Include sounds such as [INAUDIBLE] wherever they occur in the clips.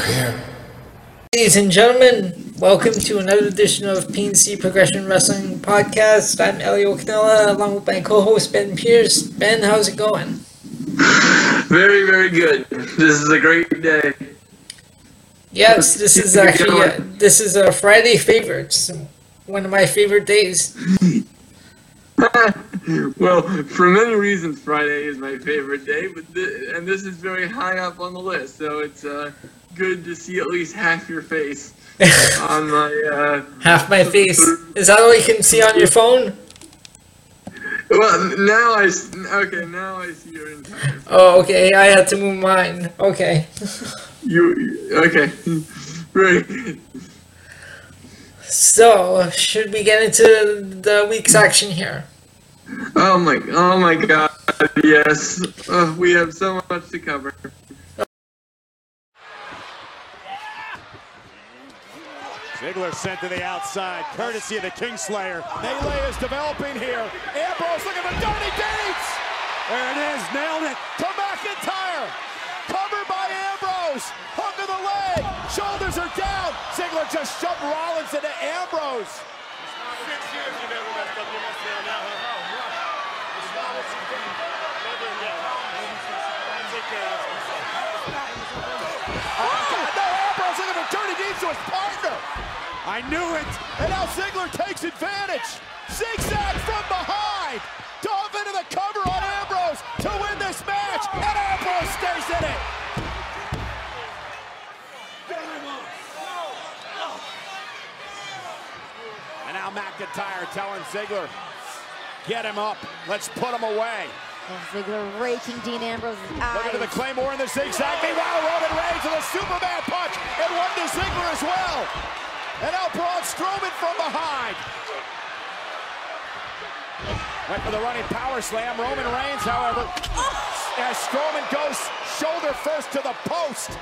We're here. Ladies and gentlemen, welcome to another edition of PNC Progression Wrestling Podcast. I'm Elio Canella along with my co-host Ben Pierce. Ben, how's it going? Very, very good. This is a great day. Yes, this is actually uh, this is a Friday favorites, one of my favorite days. [LAUGHS] well, for many reasons, Friday is my favorite day, but th- and this is very high up on the list, so it's uh, good to see at least half your face [LAUGHS] on my. Uh, Half my face. Is that all you can see on your phone? well, now I okay. Now I see your entire. Oh, okay. I had to move mine. Okay. [LAUGHS] You okay? Right. So, should we get into the week's action here? Oh my! Oh my God! Yes, uh, we have so much to cover. Ziggler sent to the outside, courtesy of the Kingslayer. Melee is developing here. Ambrose looking for dirty deeds. There it is, nailed it. To McIntyre. Covered by Ambrose. Hook of the leg. Shoulders are down. Ziggler just shoved Rollins into Ambrose. Oh, no, Ambrose looking for dirty deeds to his partner. I knew it. And now Ziggler takes advantage. Zigzag from behind. Dove into the cover on Ambrose to win this match. And Ambrose stays in it. And now McIntyre telling Ziggler, get him up. Let's put him away. And Ziggler raking Dean Ambrose's eyes. Look at the Claymore in the zigzag. Meanwhile, Roman Reigns with a Superman punch and one to Ziggler as well. And now Braun Strowman from behind. Went for the running power slam. Roman Reigns, however, as Strowman goes shoulder first to the post.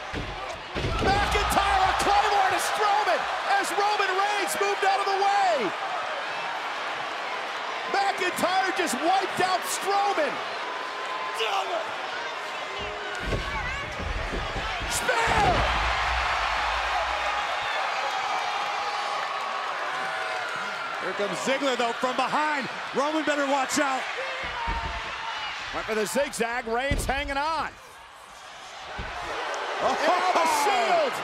McIntyre, a Claymore to Strowman as Roman Reigns moved out of the way. McIntyre just wiped out Strowman. Here comes Ziggler, though, from behind. Roman better watch out. Went for the zigzag. Reigns hanging on. Oh, the [LAUGHS] shield!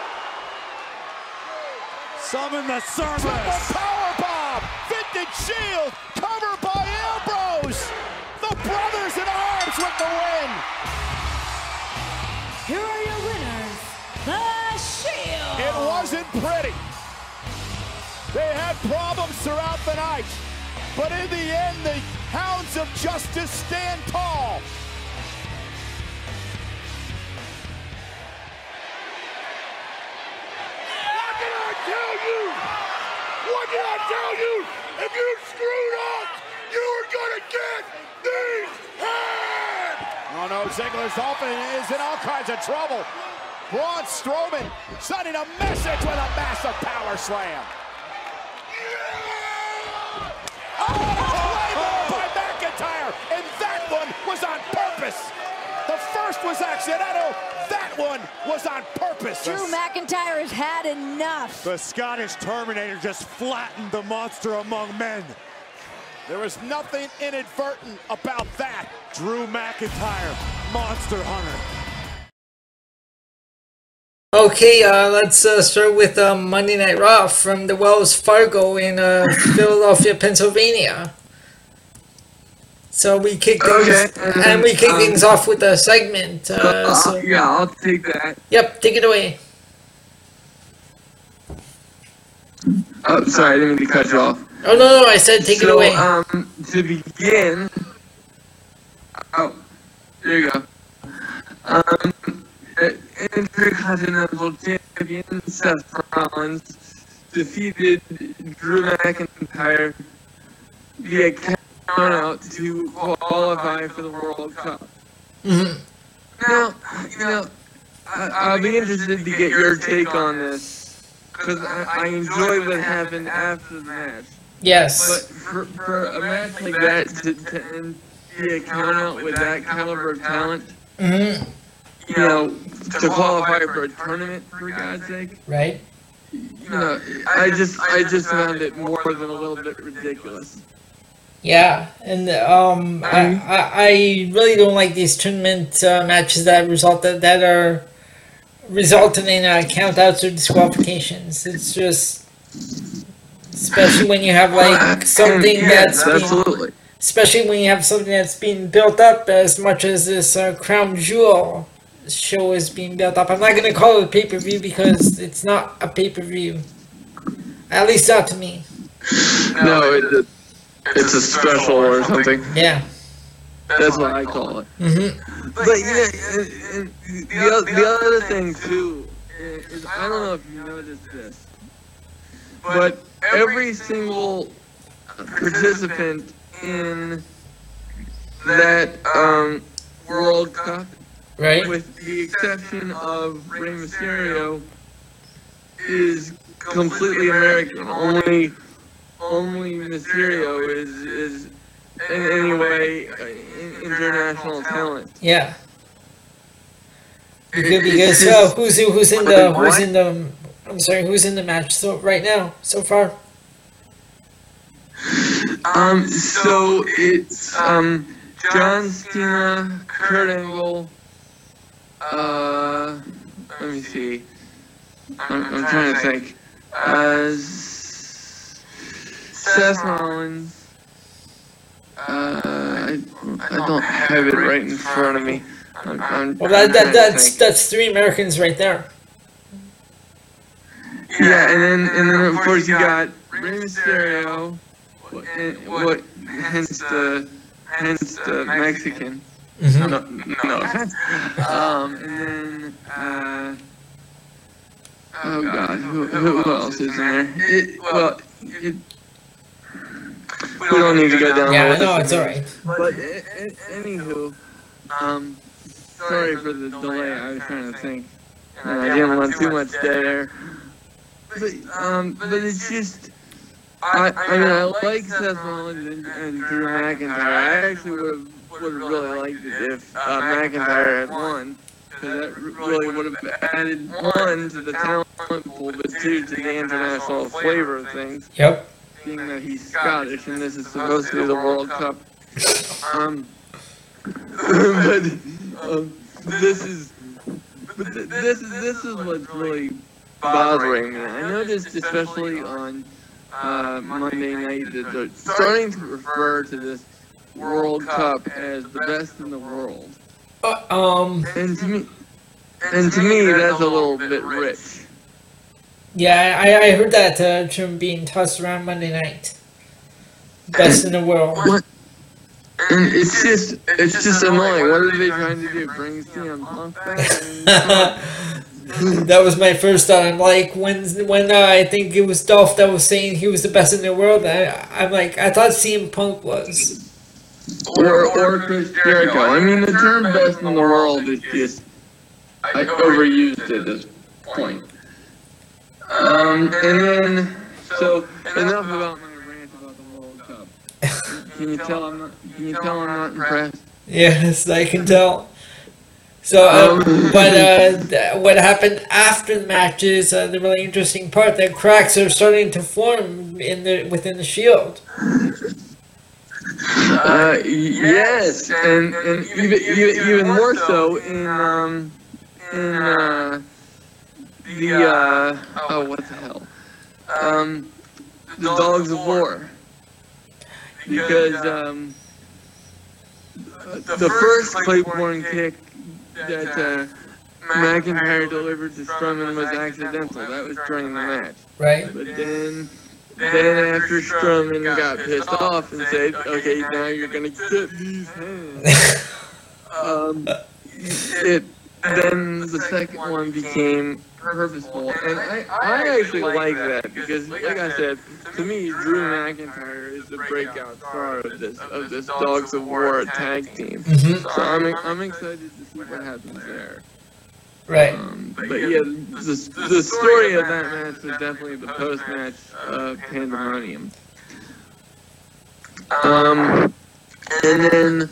Summon the Triple service. power bomb! Vintage shield! Covered by Ambrose! The brothers in arms with the win! Here are your winners, The Shield. It wasn't pretty. They had problems throughout the night. But in the end, the Hounds of Justice stand tall. What did I tell you? What did I tell you? If you screwed up, you were gonna get these hands! Oh no, Ziggler's often is in all kinds of trouble. Braun Strowman sending a message with a massive power slam. Oh, Claymore by McIntyre, and that one was on purpose. The first was accidental. That one was on purpose. Drew McIntyre has had enough. The Scottish Terminator just flattened the monster among men. There was nothing inadvertent about that. Drew McIntyre, Monster Hunter. Okay, uh, let's uh, start with uh, Monday Night Raw from the Wells Fargo in uh, [LAUGHS] Philadelphia, Pennsylvania. So we kick things, Okay, and we kick um, things off with a segment. Uh, Uh, so, yeah, I'll take that. yep, take it away. Oh, sorry, I didn't mean to cut you off. Oh no, no, I said take it away. um, to begin, oh, there you go. Um, Intercontinental Champion Seth Rollins defeated Drew McIntyre via countout to qualify for the World Cup. Mhm. Now, you know, I, I'll be interested to get your take on this because I, I enjoyed what happened after the match. Yes. But for, for a match like that to, to end be a count out with that caliber of talent, Mhm. You know, to qualify for a tournament, for God's sake. right? You know, I just, I just found it more than a little bit ridiculous. Yeah, and um, I, I, I really don't like these tournament uh, matches that result that, that are resulting in uh, countouts or disqualifications. It's just, especially when you have like something Yeah, that's being, especially when you have something that's being built up as much as this uh, crown jewel show is being built up. I'm not gonna call it a pay per view because it's not a pay per view. At least not to me. No, it, it's a special or something. Yeah. That's what I call it. hmm But yeah, and, and the, oth- the other thing too is, is I don't know if you noticed this, but every single participant in that um, World Cup, Right. with the exception of Rey Mysterio, is completely American. Only, only Mysterio is is in any way uh, international talent. Yeah. Because, it's uh, who's who's in the who's in the I'm sorry who's in the match so right now so far Um, so it's um John Cena, Kurt Angle. Uh, let me see. I'm, I'm trying to think. Uh, S- Seth Rollins. Uh, I, I don't have it right in front of me. I'm, I'm, well that, that that's that's three Americans right there Yeah, and then and then of course you got Rey Mysterio, what, and what hence the hence the Mexican. Mhm. No, no offense. Um, and then uh, oh god, who, who, who else is in there? It, well, it, we don't need to go down. yeah no it's alright But a- a- anywho, um, sorry for the delay. I was trying to think, and I didn't want too much dead air. But um, but it's just. I, I mean, I like Seth Rollins and, and Drew McIntyre. I actually would have would have really liked it if uh, McIntyre had won, because that really would have added one to the talent pool, but two to the international flavor of things. yep. Being that he's Scottish and this is supposed to be the World Cup. Um, [LAUGHS] [LAUGHS] but um, this is, but th- this is this is what's really bothering me. I noticed, especially on uh, Monday night, that they're starting to refer to this World Cup as the best in the world, uh, um and to me, and to me, that's a little bit rich. yeah I, I heard that uh, term being tossed around Monday night best in the world What? And it's just, it's just annoying. What are they trying to do? Bring CM Punk back? [LAUGHS] That was my first thought I'm like when when uh, I think it was Dolph that was saying he was the best in the world I, I'm like I thought CM Punk was or, or Chris Jericho. I mean, the term "best in the world" is just, I overused it at this point. Um, and then, so enough about my rant about the World Cup. Can you tell I'm not? Can you tell I'm not impressed? Yes, I can tell. So, um, Um, but uh, th- what happened after the match is uh, the really interesting part that cracks are starting to form in the within the shield. Uh, yes, and and even even, even more so in um in uh the uh oh what the hell um the Dogs of War because um the first Claymore kick that uh, McIntyre delivered to Strowman was accidental. That was during the match. Right? But then, then after Strowman got pissed off and said, "Okay, now you're gonna get these hands," um, it then the second one became purposeful, and I, I actually like that because, like I said, to me, Drew McIntyre is the breakout star of this of this Dogs of War tag team. hmm So I'm I'm excited to see what happens there. Right. Um, but yeah, the, the story of that match was definitely the post match uh, pandemonium. Um, and then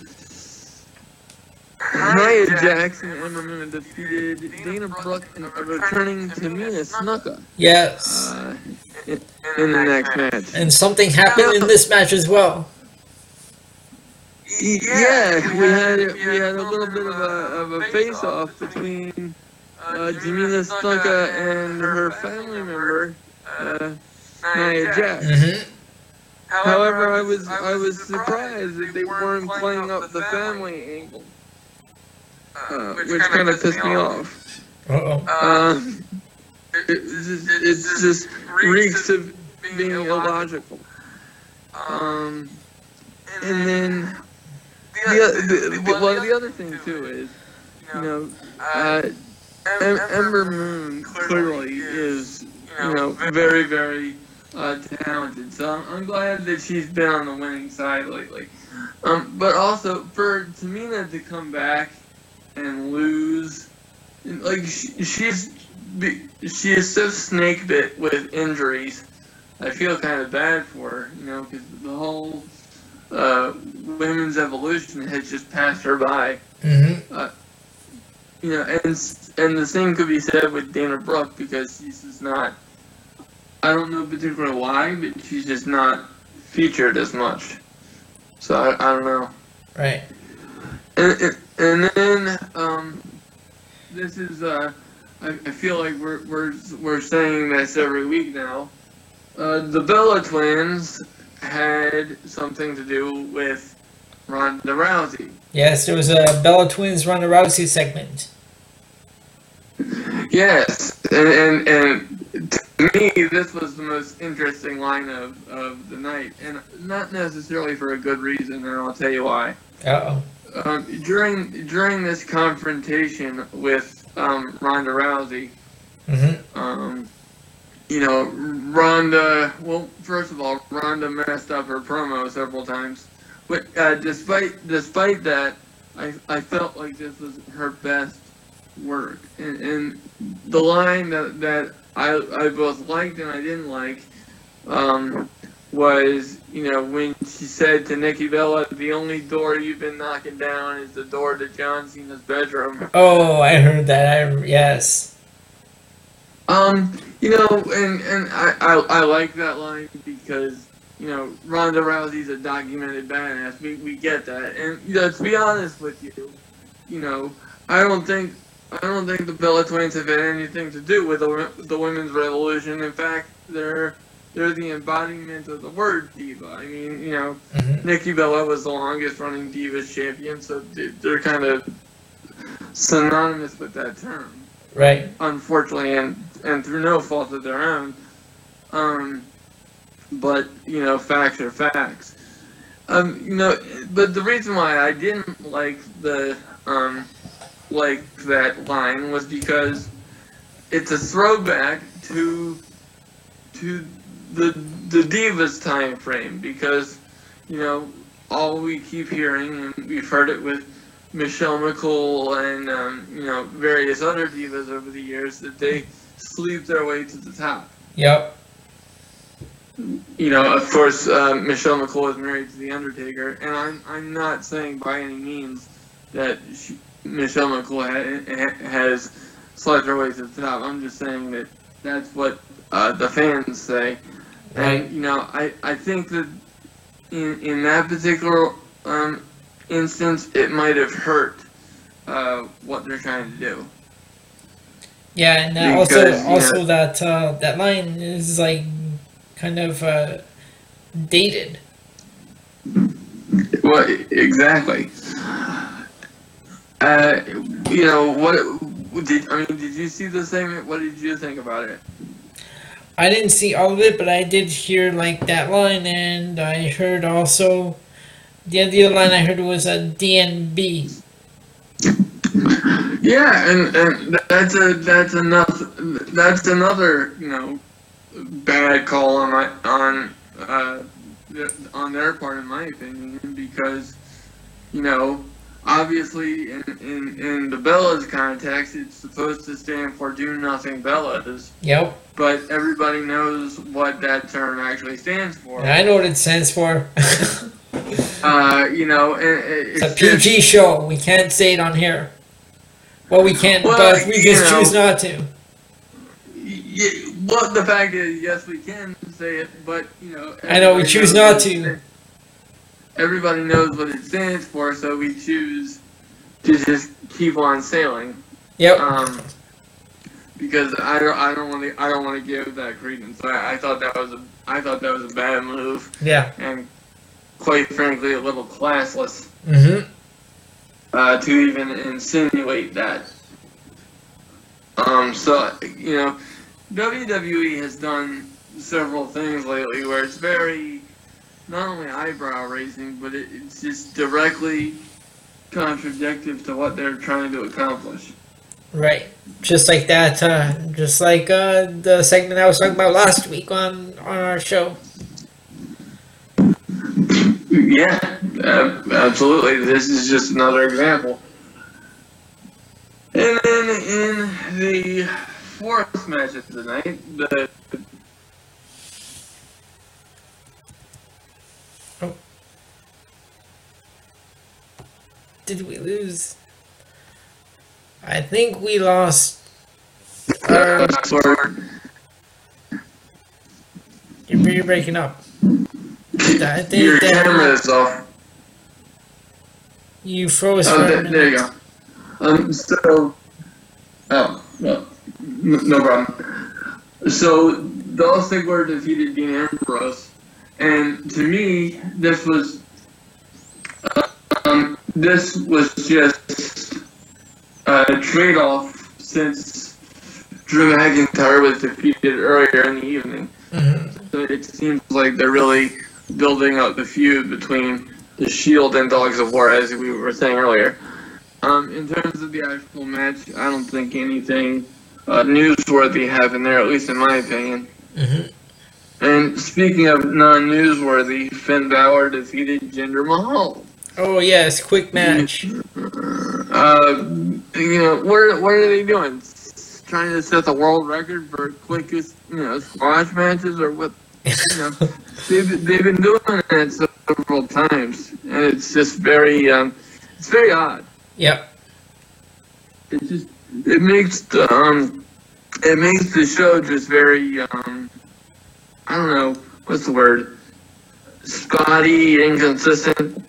Nia Jackson and Moon defeated Dana Brooke and returning Tamina Snuka Yes. uh, in, in the next match. And something happened in this match as well. Yeah, we had we had a little bit of a of a face off between uh, Tamina Snuka and her family member uh, Nia Jax. hmm However, I was I was surprised that they weren't playing up the family angle, uh, which kind of pissed me off. Uh-oh. Um, it, it's just, it's just reeks of being illogical. Um, and then the, well the other thing too is you know uh, em- Ember Moon clearly is you know very very uh, talented. So I'm, I'm glad that she's been on the winning side lately. Um, but also for Tamina to come back and lose, like she, she's she is so snake bit with injuries. I feel kind of bad for her, you know, because the whole uh, women's evolution has just passed her by. hmm You know, and and the same could be said with Dana Brooke because she's just not. I don't know particularly why, but she's just not featured as much. So I, I don't know. Right. And, and, and then um, this is uh, I, I feel like we're we're we're saying this every week now. Uh, the Bella twins had something to do with Ronda Rousey. Yes, there was a Bella Twins Ronda Rousey segment. Yes, and, and and to me, this was the most interesting line of, of the night, and not necessarily for a good reason, and I'll tell you why. Uh-oh. Um, during during this confrontation with um, Ronda Rousey, hmm um, you know, Ronda. Well, first of all, Ronda messed up her promo several times, but uh, despite despite that, I I felt like this was her best work, and, and the line that that I I both liked and I didn't like. Um, was, you know, when she said to Nikki Bella, the only door you've been knocking down is the door to John Cena's bedroom. Oh, I heard that. I yes. Um, you know, and and I, I I like that line because you know Ronda Rousey's a documented badass. We we get that, and you know, to be honest with you, you know, I don't think I don't think the Bella Twins have had anything to do with the the women's revolution. In fact, they're they're the embodiment of the word diva. I mean, you know, hmm Nikki Bella was the longest running Divas champion, so they're kind of synonymous with that term Right. unfortunately, and and through no fault of their own. Um, but you know, facts are facts. Um, you know, but the reason why I didn't like the um, like that line was because it's a throwback to to the the divas time frame because you know all we keep hearing and we've heard it with Michelle McCool and um, you know various other divas over the years that they sleep their way to the top. Yep. You know, of course, uh, Michelle McCool is married to the Undertaker, and I'm I'm not saying by any means that she, Michelle McCool ha- ha- has slept her way to the top. I'm just saying that that's what uh, the fans say, Right. and you know, I I think that in in that particular um, instance, it might have hurt uh, what they're trying to do. Yeah, and that also Because, yeah. also that uh, that line is like kind of uh, dated. Well, exactly. Uh, you know what? Did I mean? Did you see the segment? What did you think about it? I didn't see all of it, but I did hear like that line, and I heard also the the other line I heard was a DNB. Yeah, and and that's a that's enough. That's another you know bad call on my on uh on their part, in my opinion, because you know obviously in in, in the Bellas context, it's supposed to stand for do nothing Bellas. Yep, but everybody knows what that term actually stands for. and I know what it stands for. [LAUGHS] Uh, you know, it- It's a it's just- PG show. We can't say it on here. Well, we can't, Well, but we just know. choose not to. Yeah, well, the fact is, yes, we can say it, but you know. I know, we choose not to. Everybody knows what it stands for, so we choose to just keep on sailing. Yep. Um, because I don't, I don't want to, I don't want to give that credence. I, I thought that was a, I thought that was a bad move, yeah. and quite frankly, a little classless Mm-hmm. Uh, to even insinuate that. Um, so you know, WWE has done several things lately where it's very not only eyebrow raising, but it, it's just directly contradictory to what they're trying to accomplish. Right. Just like that. Uh, just like uh, the segment I was talking about last week on on our show. Yeah, uh, absolutely. This is just another example. And then in the fourth match of the night, the Did we lose? I think we lost. You're, you're breaking up. I think Your that camera is off. you froze Oh, a th- there you go. Um, so, oh, no, no problem. So, Dolph Ziggler defeated Dean Ambrose, and to me, this was, um, this was just a trade-off since Drew McIntyre was defeated earlier in the evening. Mhm. So it seems like they're really building up the feud between the Shield and Dogs of War, as we were saying earlier. Um, in terms of the actual match, I don't think anything uh, newsworthy happened there, at least in my opinion. Mhm. And speaking of non-newsworthy, Finn Balor defeated Jinder Mahal. Oh yes, quick match. [LAUGHS] Uh, you know, what, what are they doing? Trying to set the world record for quickest, you know, squash matches or what? You [LAUGHS] know, they've, they've been doing that several times, and it's just very, um, it's very odd. Yep. It just, it makes the, um, it makes the show just very, um, I don't know, what's the word? Spotty, inconsistent.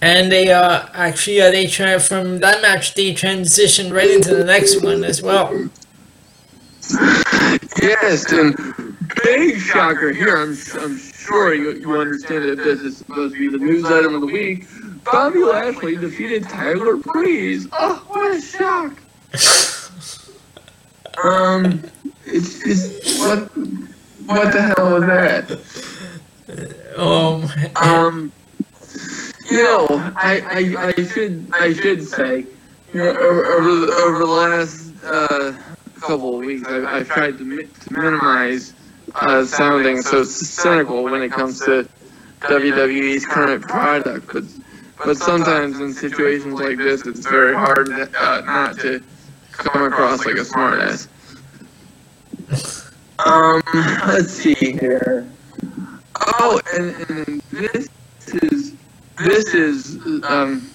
And they uh actually uh, they try from that match they transitioned right into the next one as well. [LAUGHS] Yes, and big shocker here. I'm, I'm sure you, you understand that this is supposed to be the news item of the week. Bobby Lashley defeated Tyler Breeze. Oh, what a shock! [LAUGHS] Um, it's just what what the hell was that? [LAUGHS] Um Um, you know, I, I, I should I should say, you know, over, over, the, over the last uh, couple of weeks, I've, I've tried to, mi- to minimize uh, sounding so cynical when it comes to WWE's current product, but but sometimes in situations like this, it's very hard uh, not to come across like a smartass. Um, let's see here. Oh, and, and this is this is um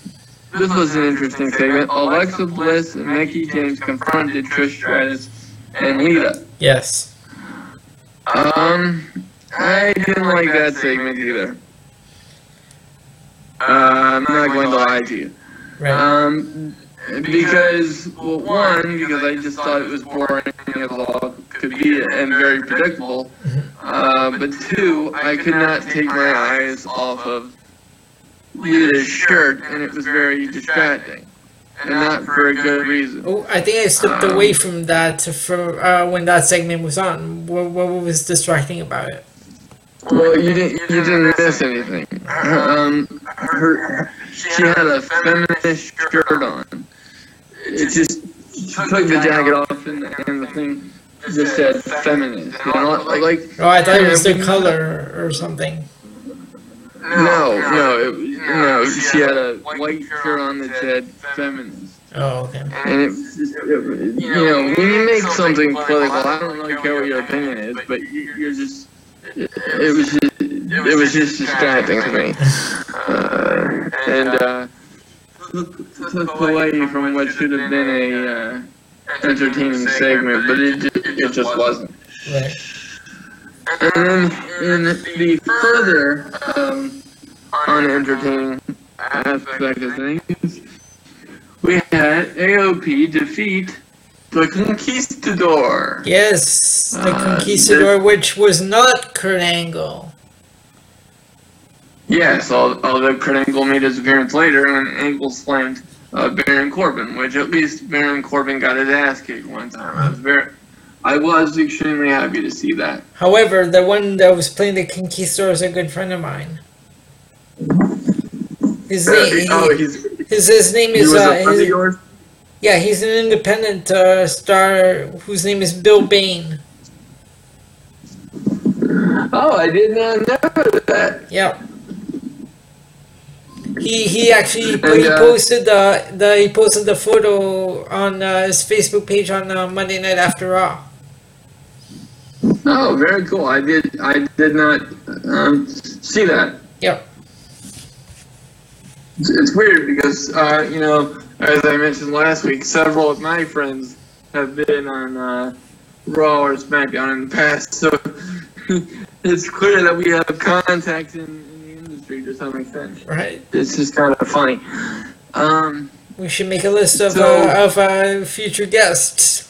this was an interesting segment. Alexa Bliss and Mickie James confronted Trish Stratus and Lita. yes. Um, I didn't like that segment either. Uh, I'm not going to lie to you. Right. Um, because well, one, because I just thought it was boring as all could be and very predictable. Uh, but two, I could not take my eyes off of Lita's shirt, and it was very distracting, and not for a good reason. Oh, I think I stepped away from that for uh, when that segment was on. What, what was distracting about it? Well, you didn't you didn't miss anything. [LAUGHS] Um, her she had a feminist shirt on. It just she took the jacket off and, and the thing just said feminist. You know, like Oh, I thought it [LAUGHS] was the color or something. No, no, it, no. She had a white shirt on that said feminist. Oh, okay. And it, it, you know, when you make something political, I don't really care what your opinion is, but you, you're just, it, it was just, it was just distracting to me, uh, and uh, took, took away from what should have been a uh, entertaining segment, but it just, it just wasn't. Right. And then in the further um, unentertaining aspect of things, we had AOP defeat the Conquistador. Yes, the Uh, Conquistador, which was not Kurt Angle. Yes, although Kurt Angle made his appearance later when Angle slammed uh, Baron Corbin, which at least Baron Corbin got his ass kicked one time. I was very, I was extremely happy to see that. However, the one that was playing the Conquistador is a good friend of mine. His name, oh, he's his, his name is, uh, his- yours. yeah, he's an independent uh, star whose name is Bill Bain. Oh, I did not know that. Yep. He he actually And, he uh, posted the the he posted the photo on uh, his Facebook page on uh, Monday Night After Raw. Oh, very cool. I did I did not um, see that. Yep. It's, weird because uh, you know, as I mentioned last week, several of my friends have been on uh, Raw or SmackDown in the past, so [LAUGHS] it's clear that we have contacts in, in the industry to some extent. Right. It's just kind of funny. Um, We should make a list of So- uh, of uh, future guests.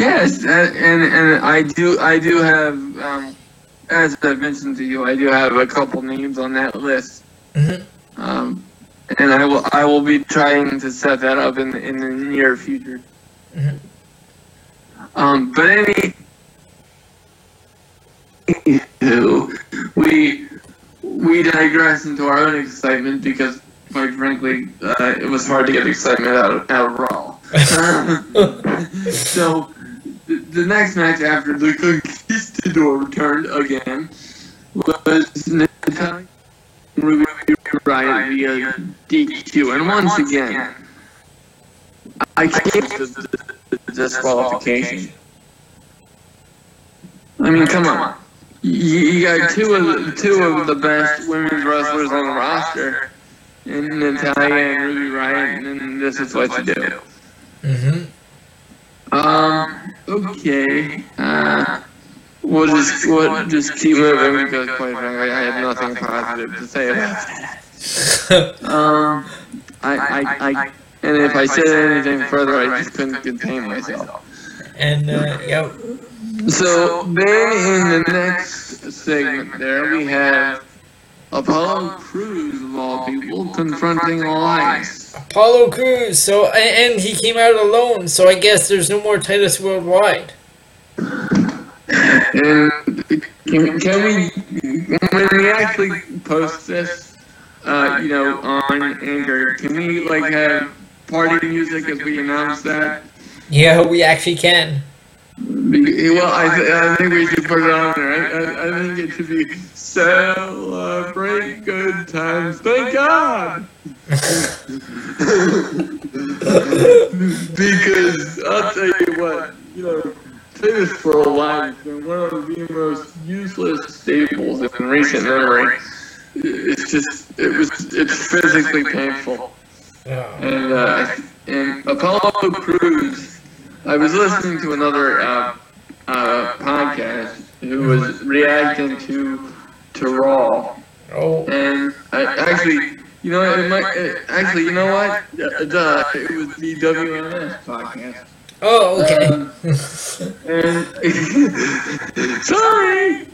Yes, and, and I do I do have um, as I mentioned to you, I do have a couple names on that list. Mhm. Um, and I will I will be trying to set that up in in the near future. Mhm. Um, but any we we digress into our own excitement because quite frankly uh, it was hard to get excitement out of out of Raw. [LAUGHS] [LAUGHS] so the, next match after the Conquistador returned again was Natalya Ruby Riot via DQ, and once again, I the, the, the disqualification. I mean, come on. You, you got two of the, two of the best women's wrestlers on the roster, in Natalya and Ruby Riot, and this is what you do. Mm-hmm. Um. Okay. Uh. We'll just we'll just keep moving because quite frankly I have nothing positive to say about that. Um. I I I. And if I said anything further, I just couldn't contain myself. And uh, yep. So then in the next segment there we have Apollo Crews of all people confronting Elias. Apollo Crews. So and, and he came out alone. So I guess there's no more Titus Worldwide. And can, can we, when we actually post this, uh, you know, on Anchor, can we like have party music as we announce that? Yeah, we actually can. Be- Well, I, th- I think we should put it on there. I, I, I think it should be celebrate good times. Thank God. [LAUGHS] because I'll tell you what, you know, tennis for a while has been one of the most useless staples in recent memory. It's just, it was, it's physically painful. Yeah. And, uh, and Apollo Crews, I was listening to another, uh, uh, podcast who was reacting to, to Raw. Oh, And I actually, you know, it might, it, actually, you know what? Uh, Duh, it was the WMS podcast. oh, okay. And [LAUGHS] sorry,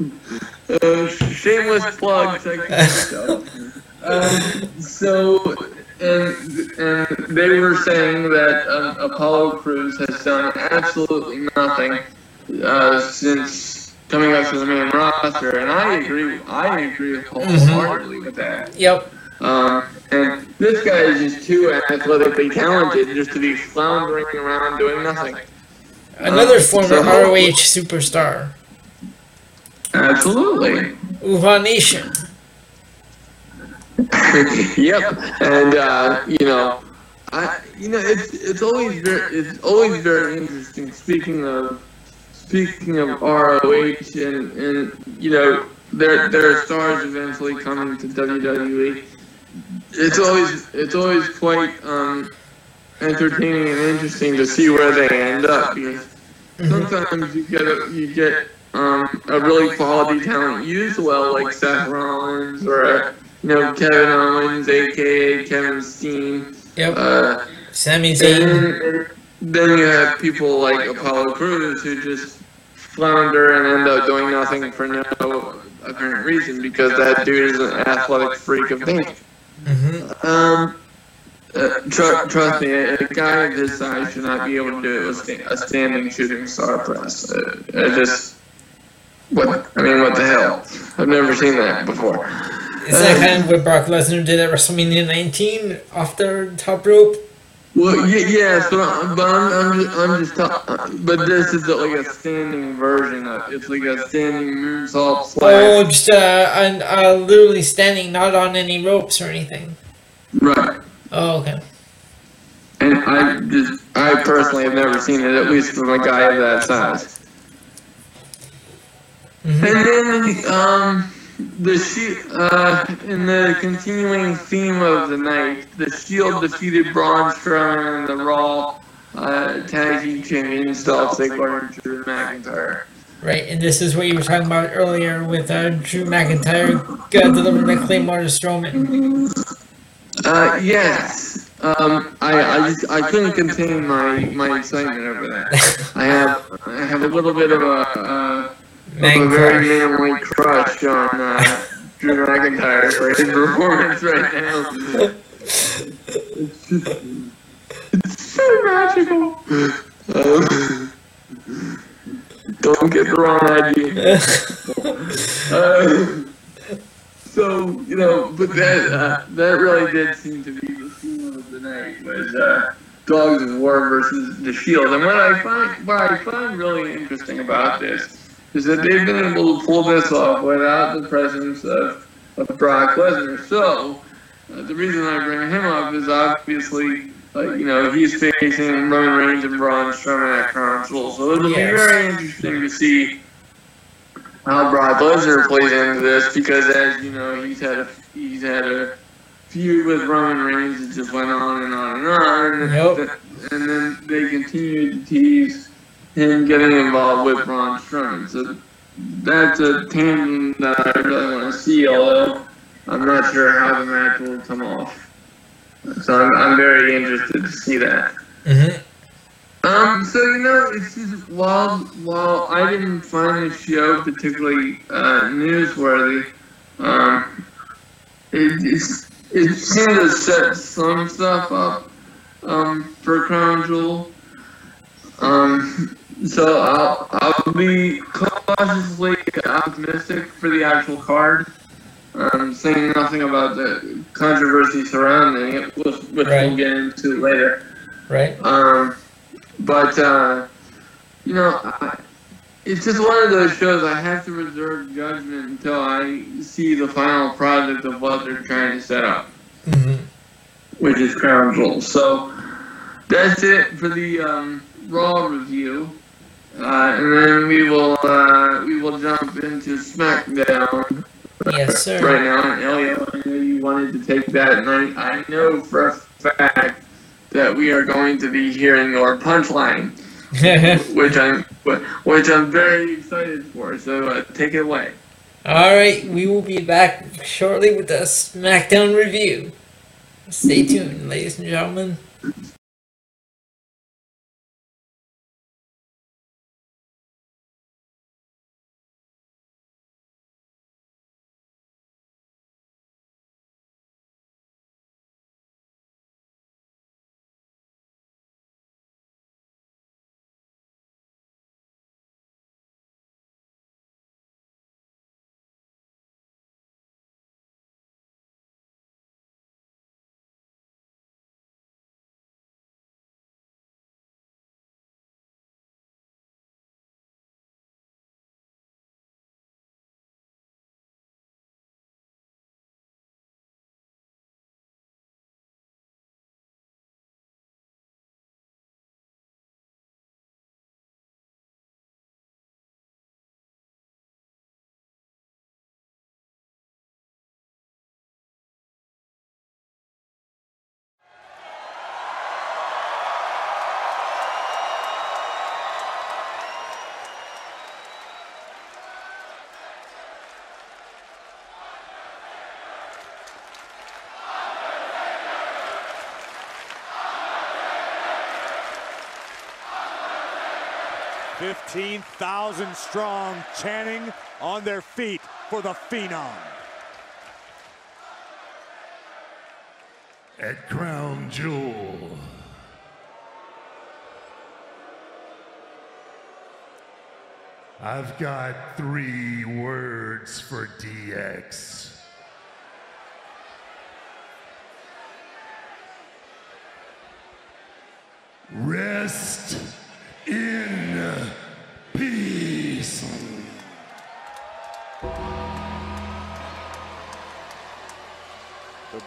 uh, shameless plug. [LAUGHS] second show. Um, so, and and they were saying that um, Apollo Crews has done absolutely nothing uh, since coming up to the main roster, and I agree. I agree wholeheartedly with that. Yep. Um, and this guy is just too athletically talented just to be floundering around doing nothing. Another Uh, former so- ROH superstar, Absolutely. Uhaa Nation. [LAUGHS] yep. And uh, you know, I you know it's it's always very it's always very interesting. Speaking of speaking of ROH and and you know their their stars eventually coming to WWE. It's always it's always quite um, entertaining and interesting to see where they end up because sometimes you get a, you get um, a really quality talent used well like Seth Rollins or uh, you know Kevin Owens, aka Kevin Steen. Yep. Uh, Sami Zayn. then, then you have people like Apollo Crews who just flounder and end up doing nothing for no apparent reason because that dude is an athletic freak of nature. hmm Um, uh, tr- trust me, a, a guy of his size should not be able to do it with sta- a standing shooting star press. Uh, I just, what? I mean, what the hell? I've never seen that before. Is that kind of what Brock Lesnar did at WrestleMania 19 off the top rope? Well, yeah, yeah so, I'm- but I'm, I'm just, I'm just ta- but this is like a standing version of It's like a standing moonsault slash. Oh, slash. just uh, and, uh, literally standing, not on any ropes or anything. Right. Oh, okay. And I just, I personally have never seen it, at least from a guy of that size. hmm And then, um, the she, uh, in the continuing theme of the night, the Shield defeated Braun Strowman and the Raw uh, Tag Team Champions Dolph Ziggler and Drew McIntyre. Right, and this is what you were talking about earlier with uh, Drew McIntyre uh, delivering the Claymore to Strowman. Uh, yes. Um, I, I just I couldn't contain my, my excitement over that. [LAUGHS] I have I have a little bit of a uh, of a Man very manly crush on uh, Drew McIntyre for his performance right now. It's just it's so magical. Um, don't get the wrong idea. Uh, so you know, but that uh, that really did seem to be the theme of the night was uh, Dogs of War versus the Shield. And what I find what I find really interesting about this is that they've been able to pull this off without the presence of, of Brock Lesnar. So uh, the reason I bring him up is obviously. Like, you know, he's facing Roman Reigns and Braun Strowman at Crown Jewel. So it'll be Yes. very interesting to see how Brock Lesnar plays into this because, as you know, he's had a he's had a feud with Roman Reigns that just went on and on and on, and, Yep. and then they continued to tease him getting involved with Braun Strowman. So that's a tangent that I really want to see, although I'm not sure how the match will come off. So I'm, I'm very interested to see that. hmm Um, so you know, it's just while while I didn't find the show particularly uh, newsworthy, um, it it's, it seemed to set some stuff up um, for Crown Jewel. Um, so I'll I'll be cautiously optimistic for the actual card. Um, saying nothing about the controversy surrounding it, which, which Right. we'll get into later. Right. Um, but uh, you know, I, it's just one of those shows I have to reserve judgment until I see the final product of what they're trying to set up, hmm which is Crown Jewel. So that's it for the um, Raw review, and then we will uh, we will jump into SmackDown Yes, sir. right now. And Elliot, I know you wanted to take that, and I, I know for a fact that we are going to be hearing your punchline, [LAUGHS] which I'm which I'm very excited for. So uh, take it away. All right, we will be back shortly with the SmackDown review. Stay tuned, ladies and gentlemen. 15,000 strong chanting on their feet for the Phenom. At Crown Jewel. I've got three words for DX. Rest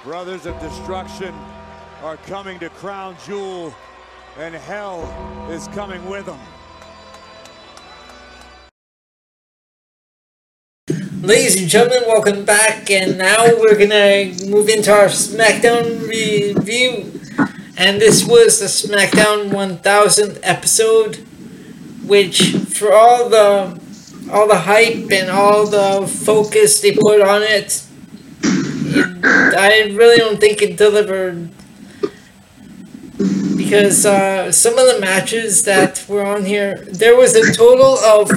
Brothers of Destruction are coming to Crown Jewel, and hell is coming with them. Ladies and gentlemen, welcome back, and now we're gonna move into our SmackDown review. And this was the SmackDown 1000 episode, which for all the all the hype and all the focus they put on it I really don't think it delivered. Because uh, some of the matches that were on here, there was a total of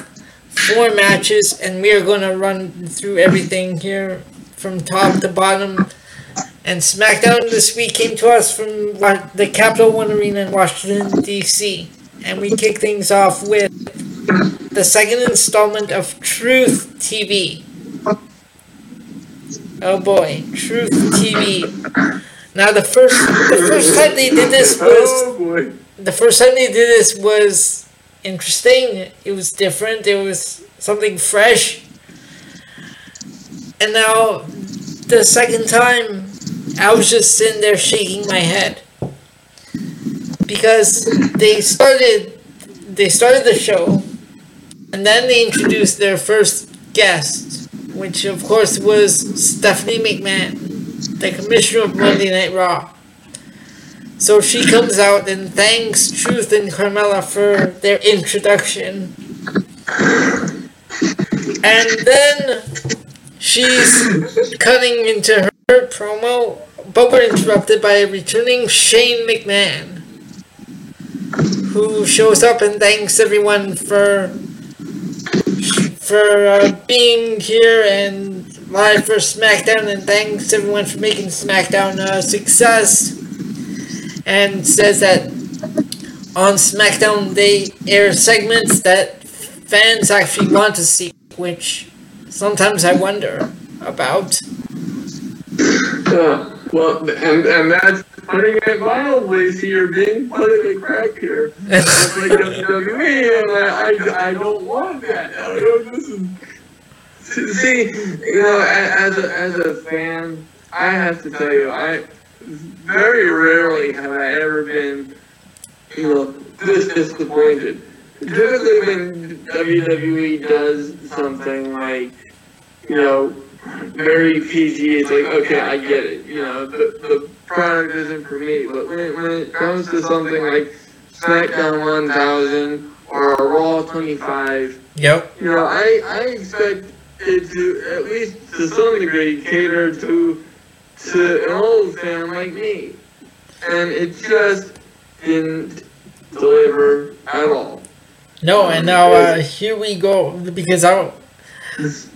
four matches, and we are going to run through everything here from top to bottom. And SmackDown this week came to us from the Capital One Arena in Washington, D.C. And we kick things off with the second installment of Truth TV. Oh boy, Truth TV. Now the first the first time they did this [LAUGHS] oh, was Oh the first time they did this was interesting. It was different. It was something fresh. And now, the second time, I was just sitting there shaking my head because they started they started the show, and then they introduced their first guest, which of course was Stephanie McMahon, the commissioner of Monday Night Raw. So she comes out and thanks Truth and Carmella for their introduction. And then she's cutting into her promo, but we're interrupted by a returning Shane McMahon, who shows up and thanks everyone for for uh, being here and live for SmackDown, and thanks everyone for making SmackDown a success and says that on SmackDown they air segments that fans actually want to see, which sometimes I wonder about. Uh, well, and and that's putting it mildly. So you're being politically correct here. [LAUGHS] That's like WWE, and I, I, I don't want that. [LAUGHS] I don't, this is, see, you know, as a, as a fan, I have to tell you, I very rarely have I ever been, you know, this disappointed. Typically, when WWE does something like, you know, very PG, it's like, okay, I get it. You know, the, the product isn't for me. But when it, when it comes to something like SmackDown 1000 or Raw 25, Yep. you know, I, I expect it to, at least to some degree, cater to, to an old fan like me. And it just didn't deliver at all. No, and now uh, here we go because I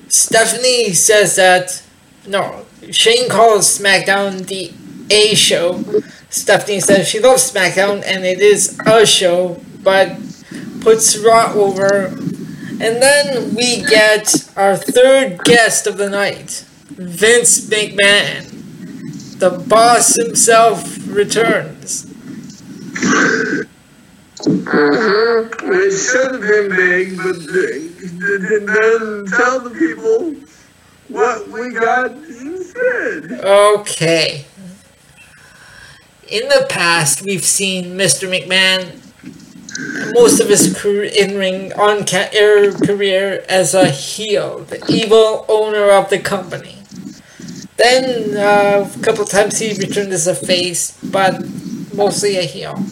Stephanie says that no, Shane calls SmackDown the A show. Stephanie says she loves SmackDown and it is a show, but puts Raw over. And then we get our third guest of the night, Vince McMahon. The boss himself returns. Mm-hmm. It should have been big, but th- th- then tell the people what we got instead. Okay. In the past, we've seen Mr. McMahon most of his career in ring on ca- air career as a heel, the evil owner of the company. Then uh, a couple times he returned as a face, but mostly a heel.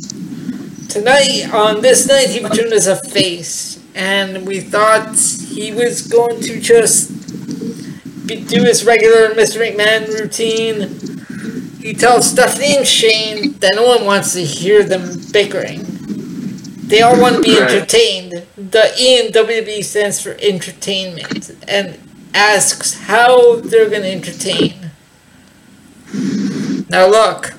Tonight, on this night, he returned as a face, and we thought he was going to just be, do his regular Mr. McMahon routine. He tells Stephanie and Shane that no one wants to hear them bickering. They all want to be entertained. the E in WWE stands for entertainment and asks how they're gonna entertain. Now look.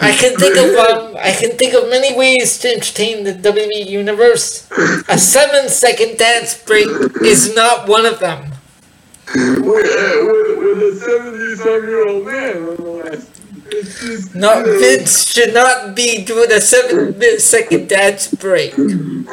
I can think of um, I can think of many ways to entertain the WWE universe. A seven second dance break is not one of them. With, with, with a 70 some year old man, just, No, Vince should not be doing a seven second dance break. Didn't,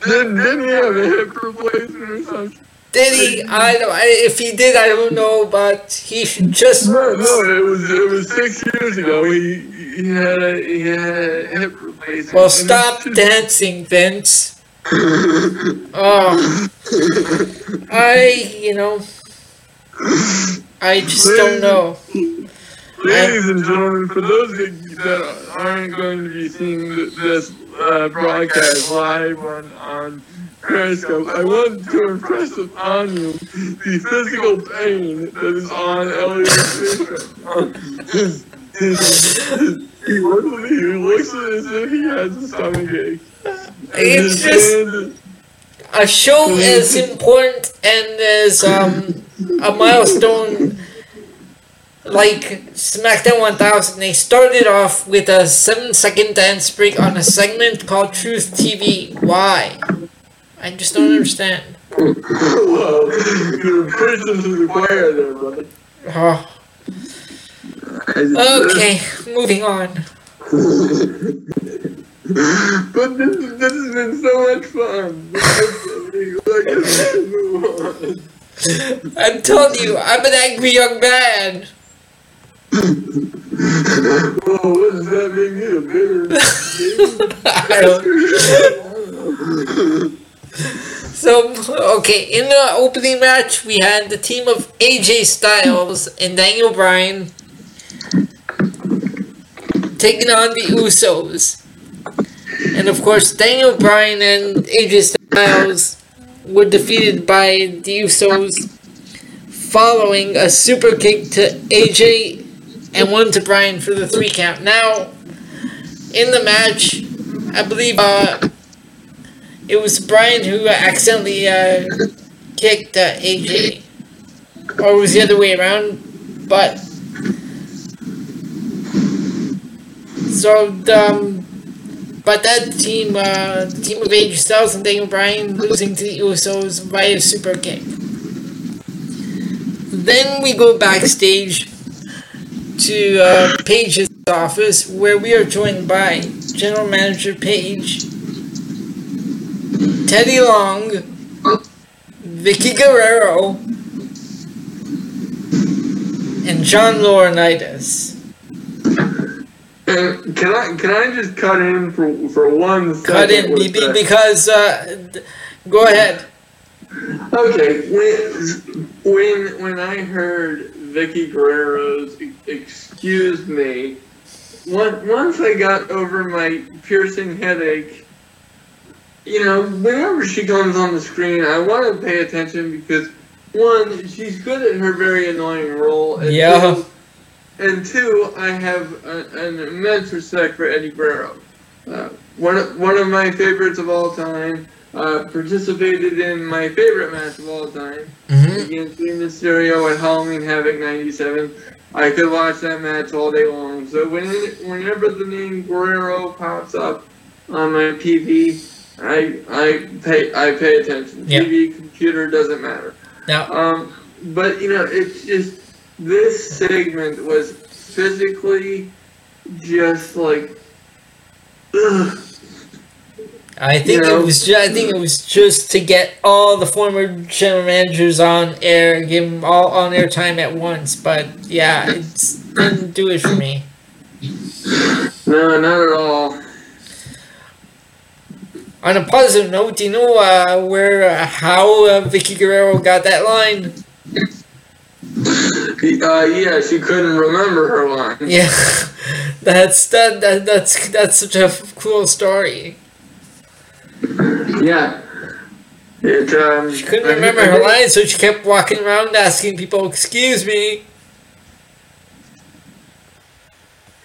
didn't he have a hip replacement or something? Did he? I don't. I, if he did, I don't know. But he should just. No, no, it was it was six years ago. He he had a he had a hip replacement. Well, stop just- dancing, Vince. Oh, I, you know, I just don't know. Ladies and gentlemen, for those that, that aren't going to be seeing this uh, broadcast live on, on Periscope, I want to impress upon you the physical pain that is on Elliot's. His- [LAUGHS] his- He looks, he looks as if he has a stomach ache. It's just a show as important and as um a milestone like SmackDown 1000. They started off with a seven second dance break on a segment called Truth TV. Why? I just don't understand. Well, you're preaching to the choir there, brother. Oh, okay, moving on. But this, this has been so much fun. Like, let's move on. I'm telling you, I'm an angry young man. Oh, what does that make me a bitter? [LAUGHS] I don't. [LAUGHS] [LAUGHS] [LAUGHS] So, okay, in the opening match, we had the team of AJ Styles and Daniel Bryan taking on the Usos. And of course, Daniel Bryan and AJ Styles were defeated by the Usos following a super kick to AJ and one to Bryan for the three count. Now, in the match, I believe uh, it was Bryan who accidentally uh, kicked uh, AJ, or it was the other way around. But so um, but that team, uh, the team of AJ Styles and Daniel Bryan losing to the Usos via super kick. Then we go backstage to uh, Paige's office where we are joined by General Manager Paige, Teddy Long, Vickie Guerrero, and John Laurinaitis. And can I can I just cut in for for one second? Cut in BB because uh, go ahead. Okay, when when when I heard Vickie Guerrero's "Excuse Me," once once I got over my piercing headache, you know, whenever she comes on the screen, I want to pay attention because one, she's good at her very annoying role, and Yeah. two, and two, I have a, an immense respect for Eddie Guerrero. Uh, one of, one of my favorites of all time. Uh, participated in my favorite match of all time Mm-hmm. against Rey Mysterio at Halloween Havoc '97. I could watch that match all day long. So when, whenever the name Guerrero pops up on my TV, I I pay I pay attention. Yeah. TV, computer doesn't matter. Now, Um, but you know, it's just this segment was physically just like. Ugh. I think you know- it was. Ju- I think it was just to get all the former general managers on air, give them all on air time at once. But yeah, it didn't do it for me. No, not at all. On a positive note, do you know uh, where uh, how uh, Vickie Guerrero got that line? Uh, yeah, she couldn't remember her line. Yeah, [LAUGHS] that's that, that that's that's such a cool story. Yeah. It, um, She couldn't remember her line, so she kept walking around asking people, "Excuse me."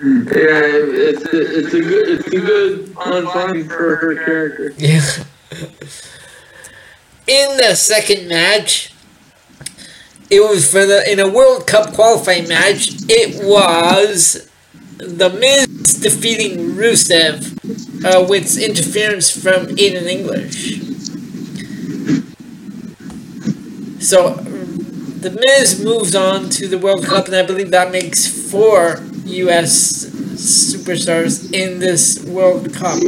Yeah, it's a, it's a good it's a good fun for her character. Yeah. In the second match, it was for the in a World Cup qualifying match. It was the Miz defeating Rusev uh, with interference from Aiden English. So the Miz moves on to the World Cup, and I believe that makes four U.S. superstars in this World Cup.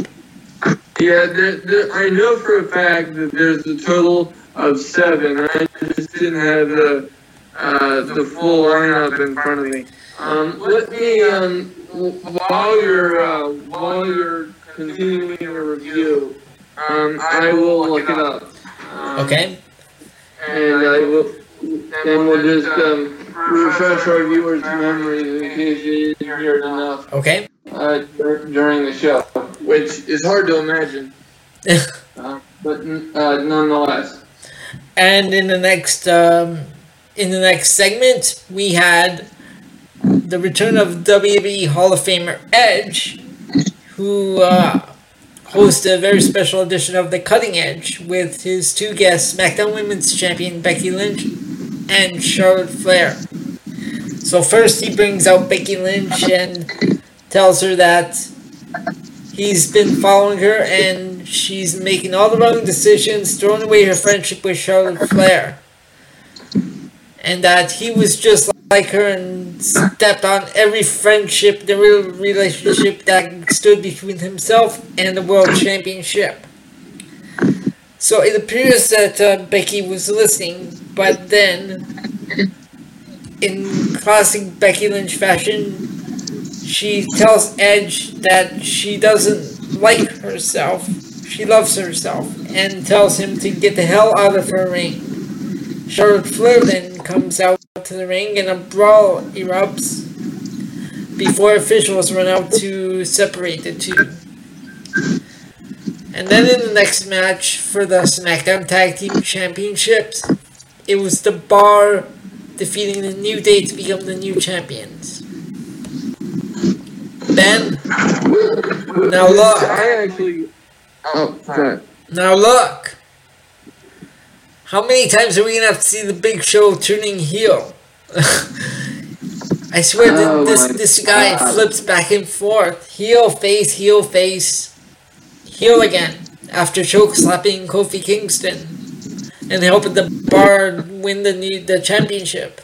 Yeah, there, there, I know for a fact that there's a total of seven. I just didn't have the uh, the full lineup in front of me. Um, let me um, while you're uh, while you're continuing your review, um, I will look it up. Um, Okay. And I will, and we'll just um, refresh our viewers' memories in case you didn't hear it enough Okay. uh, dur- during the show, which is hard to imagine, [LAUGHS] uh, but uh, nonetheless. And in the next um, in the next segment, we had the return of WWE Hall of Famer Edge, who uh, hosted a very special edition of The Cutting Edge with his two guests, SmackDown Women's Champion Becky Lynch and Charlotte Flair. So first, he brings out Becky Lynch and tells her that he's been following her and she's making all the wrong decisions, throwing away her friendship with Charlotte Flair. And that he was just like her and stepped on every friendship, the real relationship that stood between himself and the world championship. So it appears that uh, Becky was listening, but then, in classic Becky Lynch fashion, she tells Edge that she doesn't like herself. She loves herself and tells him to get the hell out of her ring. Charlotte Flair then comes out to the ring and a brawl erupts before officials run out to separate the two. And then in the next match for the SmackDown Tag Team Championships, it was the Bar defeating the New Day to become the new champions. Ben, now look, I actually. Oh, oh sorry. now look. How many times are we gonna have to see the Big Show turning heel? [LAUGHS] I swear that Oh this this guy God. flips back and forth, heel face, heel face, heel again after choke slapping Kofi Kingston and helping the Bar win the new, the championship.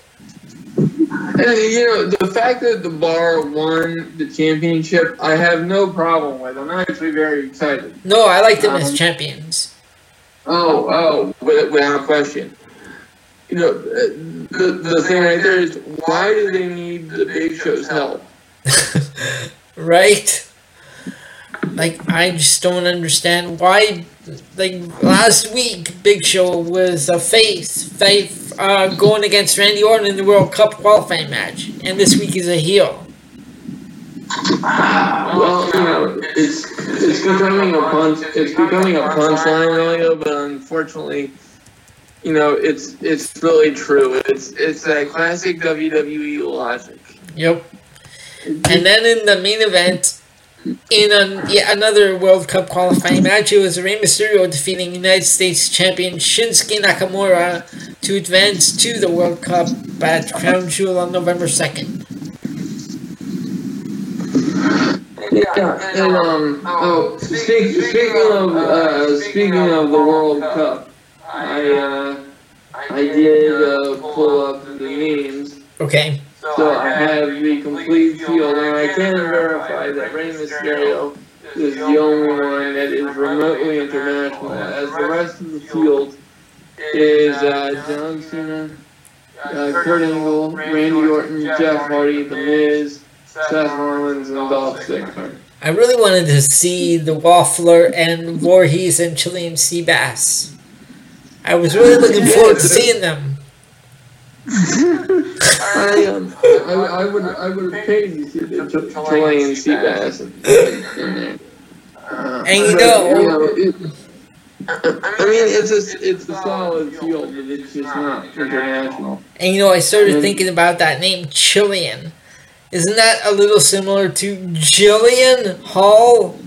And, you know, the fact that the bar won the championship, I have no problem with. I'm actually very excited. No, I like them as Um, champions. Oh, oh, wi- without question. You know, the, the thing right there is, why do they need the Big Show's help? [LAUGHS] right? Like I just don't understand why. Like last week, Big Show was a face, face uh, going against Randy Orton in the World Cup qualifying match, and this week is a heel. Well, you know, it's it's becoming a punch. It's becoming a punchline, Elio, but unfortunately, you know, it's it's really true. It's it's that classic WWE logic. Yep. And then in the main event, in yet another World Cup qualifying match, it was Rey Mysterio defeating United States champion Shinsuke Nakamura to advance to the World Cup at Crown Jewel on November 2nd. Yeah, and um, oh, speak, speaking of uh, speaking of the World Cup, I uh, I did uh, pull up the memes, Okay. So I have the complete field, and I can verify that Rey Mysterio is the only one that is remotely international, as the rest of the field is uh, John Cena, uh, Kurt Angle, Randy Orton, Jeff Hardy, The Miz, Seth Rollins, and Dolph Ziggler. I really wanted to see the Waffler and Voorhees and Chilean Sea Bass. I was really looking forward to seeing them. I, um, I, I would I would have paid to see the Ch- Chilean sea bass in, there. Uh, And you but, know- it, I mean, it's a it's a solid field, but it's just not international. And you know, I started thinking about that name, Chilean. Isn't that a little similar to Jillian Hall?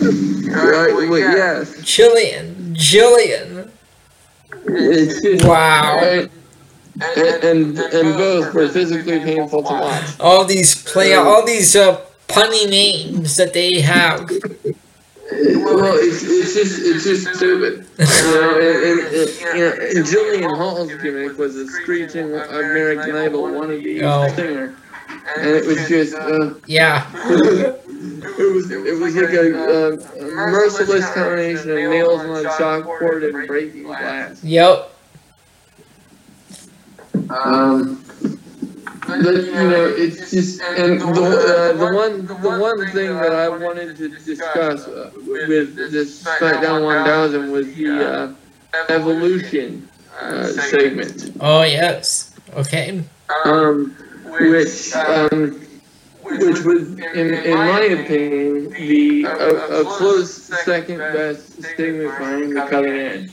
Right, yes. Jillian. Jillian. Wow. And, and, and both were physically painful to watch. All these play, all these uh, punny names that they have. Well, it's, it's just it's just stupid. You know, and, and, and, you know, and Jillian Hall's gimmick was a screeching American Idol wannabe Oh. singer, and it was just uh, Yeah. it was it was like a merciless combination of nails on a chalkboard and breaking glass. Yep. Um, but you know, it's just and the uh, the one the one thing that I wanted to discuss uh, with this SmackDown 1000 was the uh, evolution uh, segment, Oh yes. Okay. um, which um, which was in in my opinion the a, a close second best segment behind the cutting edge.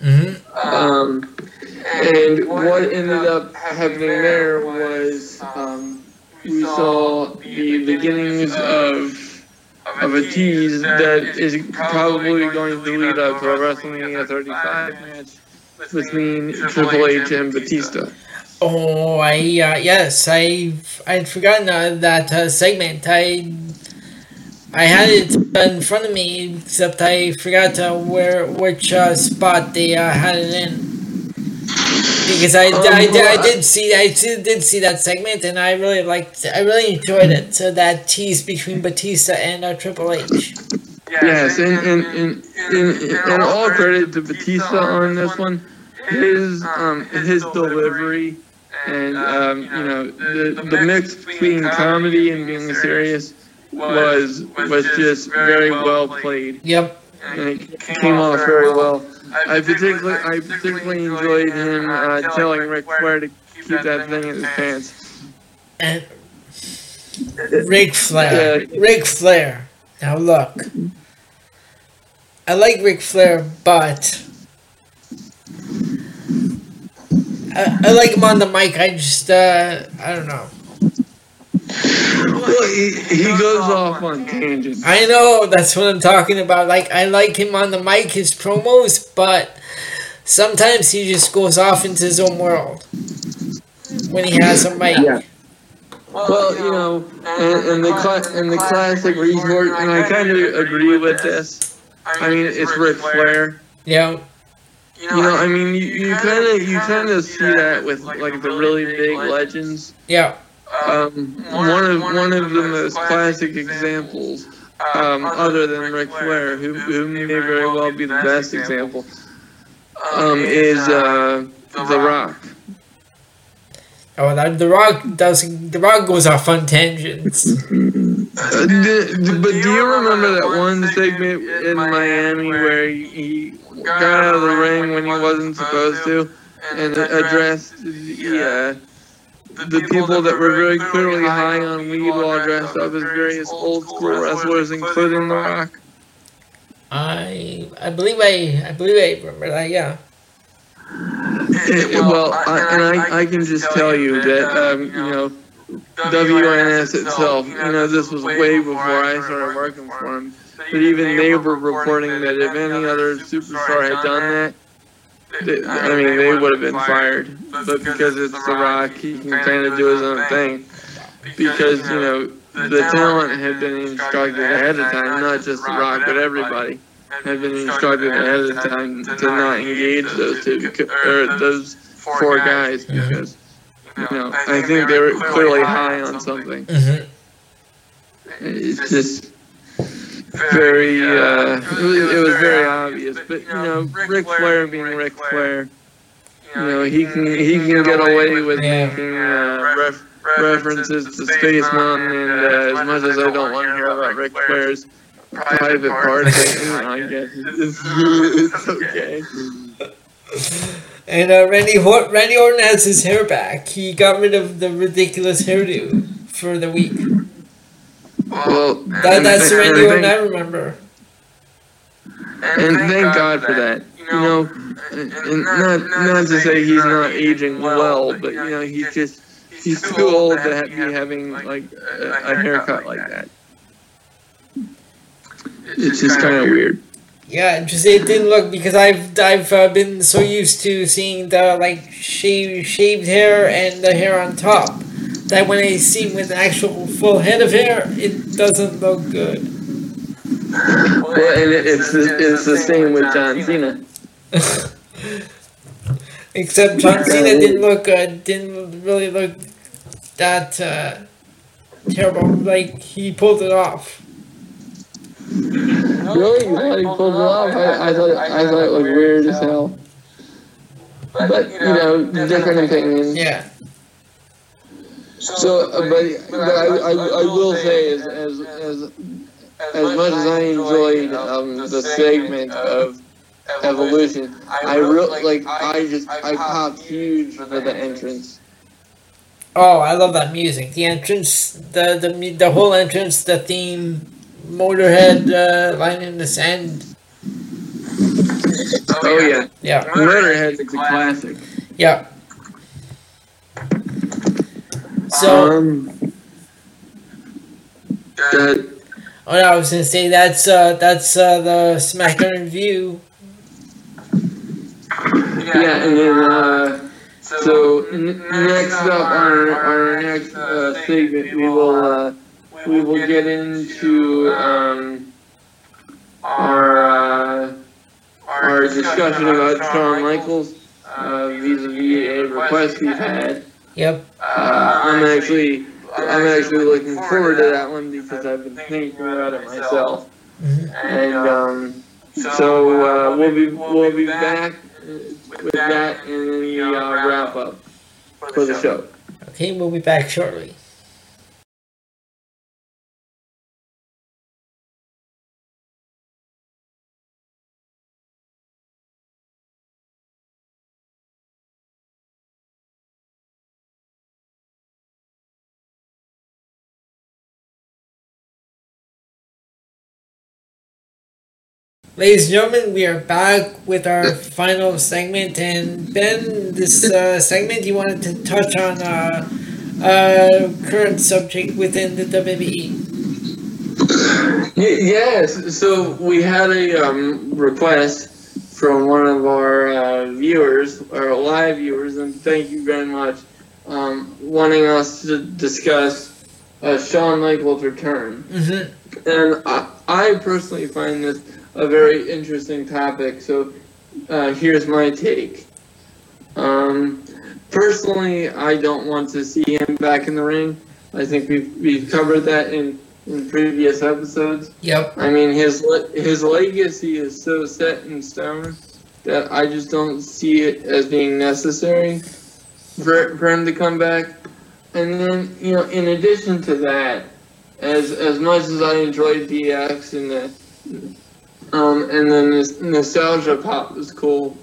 Mm-hmm. Um, and what ended up happening there was um, we saw the beginnings of of a tease that is probably going to lead up to a WrestleMania 35 match between Triple H and Batista. Oh, I uh, yes, I I'd forgotten uh, that uh, segment. I I had it in front of me, except I forgot uh, where which uh, spot they uh, had it in. Because I, I, did, I did see I did, did see that segment and I really liked I really enjoyed it. So that tease between Batista and uh, Triple H. Yes, and and, and, and, and all credit to Batista on this one. His um his delivery and um you know the the mix between comedy and being serious was was just very well played Yep. and it came off very well. I particularly I particularly enjoyed him uh, telling Ric Flair to keep that thing in his pants. And Ric Flair. yeah. Ric Flair. Now look. I like Ric Flair, but I, I like him on the mic. I just uh I don't know. Well, he, he goes off on tangents. I know that's what I'm talking about. Like I like him on the mic, his promos, but sometimes he just goes off into his own world when he has a mic. Yeah. Well, you know, and, and the cla- and the classic resort, and I kind of agree with this. I mean, it's Ric Flair. Yeah. You know, I mean, you, you kind of you kind of see that with like the really big legends. Yeah. Um, one of one of the most classic examples, um, other than Ric Flair, who who may very well be the best example, um, is uh, The Rock. Oh, that, the Rock does. The Rock goes off on tangents. Uh, d- d- but do you remember that one segment in Miami where he got out of the ring when he wasn't supposed to and addressed the, uh, the people that were very clearly high on weed while dressed up as various old school wrestlers, including The Rock? I I believe I I believe I remember that. Yeah. Eh, well, I, and I, I can just tell you that, um, you know, WNS itself, you know, this was way before I started working for him. But even they were reporting that if any other superstar had done that, they, I mean, they would have been fired. But because it's The Rock, he can kind of do his own thing. Because, you know, the talent had been instructed ahead of time, not just The Rock, but everybody had been instructed ahead of time to not engage those two, or those four guys, because, you know, I think they were clearly high on something. hmm It's just very, uh, it was, it was very obvious. But you know, Ric Flair being Ric Flair, you know, he can he can get away with making uh, ref, references to Space Mountain, and uh, as much as I don't want to hear about Ric Flair's private parts, [LAUGHS] [LAUGHS] I guess [LAUGHS] it's, okay. And uh, Randy Randy Orton has his hair back. He got rid of the ridiculous hairdo for the week. Well, That, that's the and Randy I Orton think- I remember. And thank God for that. You know, and and not not to say he's not aging well, but you know he's just he's too old to have, be having like a, a haircut like that. It's just kind of weird. Yeah, just it didn't look because I've I've uh, been so used to seeing the like shaved shaved hair and the hair on top that when I see with actual full head of hair, it doesn't look good. Well, and it, it's the, it's the same with John Cena. [LAUGHS] Except John Cena didn't look uh, didn't really look that uh, terrible. Like he pulled it off. Really? You thought he pulled it off? I, I thought I thought it looked weird as hell. But you know, different opinions. Yeah. So, uh, but, but I, I, I will say, as, as, as, as much as I enjoyed um, the segment of Evolution, I real like I just I popped huge for the entrance. Oh, I love that music. The entrance, the the the whole entrance, the theme, Motorhead uh, line in the sand. Oh yeah, Yeah, Motorhead's a classic. yeah. So, um, that, oh, no, I was gonna say that's uh, that's uh, the SmackDown review. yeah, and then uh, so n- next up our our next uh, segment we will uh, we will get into um, our uh, our discussion about Shawn Michaels uh, vis-a-vis a request we've had. Yep. Uh, I'm actually I'm actually looking forward to that one because I've been thinking about it myself. And um, so uh, we'll be we'll be back with that in the uh, wrap up for the show. Okay, we'll be back shortly. Ladies and gentlemen, we are back with our final segment. And Ben, this uh, segment you wanted to touch on uh, uh, current subject within the WWE. Yes, so we had a um, request from one of our uh, viewers, our live viewers, and thank you very much, um, wanting us to discuss uh, Shawn Michaels' return. Mm-hmm. And I, I personally find this a very interesting topic, so uh, here's my take. Um, personally, I don't want to see him back in the ring. I think we've, we've covered that in, in previous episodes. Yep. I mean, his le- his legacy is so set in stone that I just don't see it as being necessary for, for him to come back. And then, you know, in addition to that, as as much as I enjoyed DX and the um and then this nostalgia pop was cool,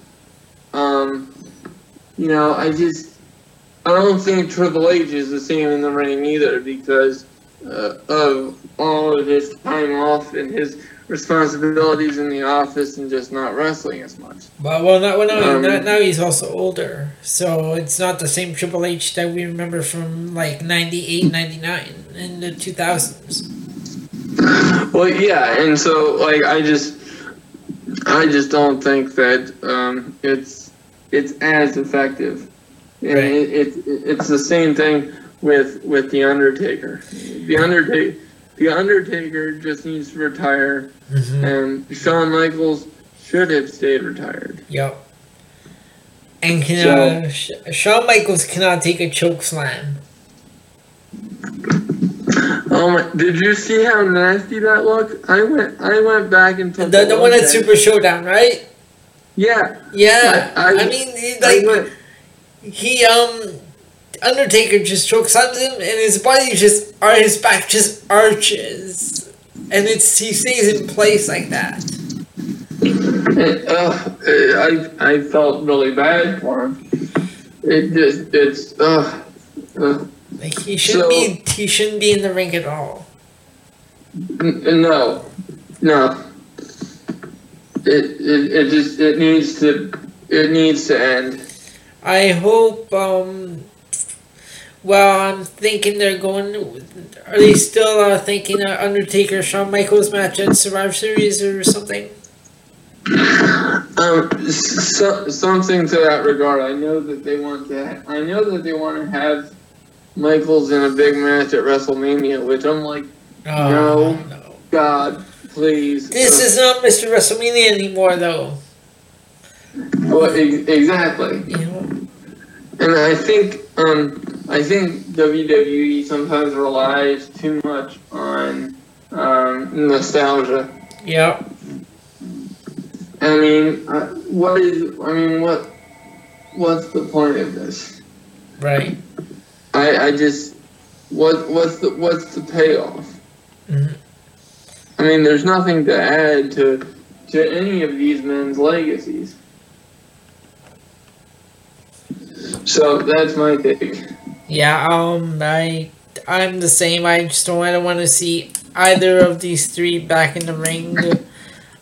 um, you know, I just I don't think Triple H is the same in the ring either because uh, of all of his time off and his responsibilities in the office and just not wrestling as much. Well, well, not, well, no, Um, not, now he's also older, so it's not the same Triple H that we remember from like 98, 99, in the 2000s. Well, yeah, and so like I just, I just don't think that um, it's it's as effective. And Right. it, it, it's the same thing with with the Undertaker. The Undertaker, the Undertaker just needs to retire, Mm-hmm. and Shawn Michaels should have stayed retired. Yep. And can, uh, Sh- Shawn Michaels cannot take a choke slam. Oh my! Did you see how nasty that looked? I went, I went back and took The, the one at. Super Showdown, right? Yeah, Yeah. I- I, I- mean, he, like, went. he, um, Undertaker just choke slams him, and his body just, or his back just arches. And it's, he stays in place like that. Uh, I I felt really bad for him. It just it's uh, uh Like, he shouldn't So- be, he shouldn't be in the ring at all. n- no no. It, it it just it needs to it needs to end. I hope um Well, I'm thinking they're going. Are they still uh, thinking uh, Undertaker Shawn Michaels match at Survivor Series or something? Um, so, something to that regard. I know that they want to. I know that they want to have Michaels in a big match at WrestleMania, which I'm like, Oh, No. no. God, please. This is not Mr. WrestleMania anymore, though. Well, e- exactly. You know? And I think um, I think WWE sometimes relies too much on um, nostalgia. Yeah. I mean, uh, what is? I mean, what? What's the point of this? Right. I, I just what what's the what's the payoff? Mhm. I mean, there's nothing to add to to any of these men's legacies. So that's my take. Yeah. Um. I. I'm the same. I just don't. I don't want to see either of these three back in the ring.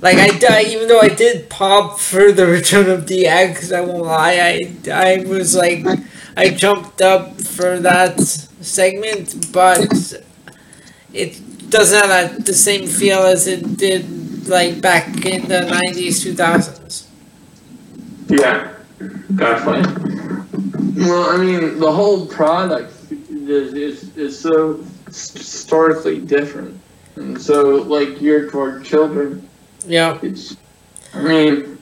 Like I, di- even though I did pop for the return of DX, I won't lie. I, I was like, I jumped up for that segment, but it doesn't have that, the same feel as it did like back in the nineties, two thousands. Yeah, definitely. Well, I mean, the whole product is, is, is so starkly different. And so, like, geared toward children. Yeah. It's, I mean,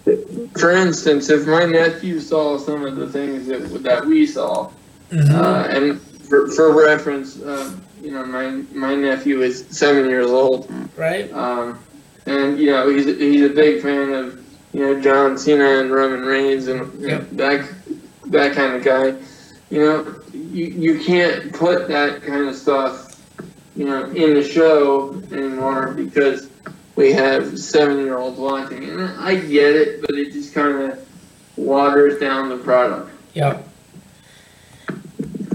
for instance, if my nephew saw some of the things that, that we saw, uh, and for, for reference, uh, you know, my, my nephew is seven years old. Right. Um, and you know he's he's a big fan of you know John Cena and Roman Reigns and you know, that that kind of guy. You know you you can't put that kind of stuff you know in the show anymore because we have seven year olds watching. And I get it, but it just kind of waters down the product. Yep.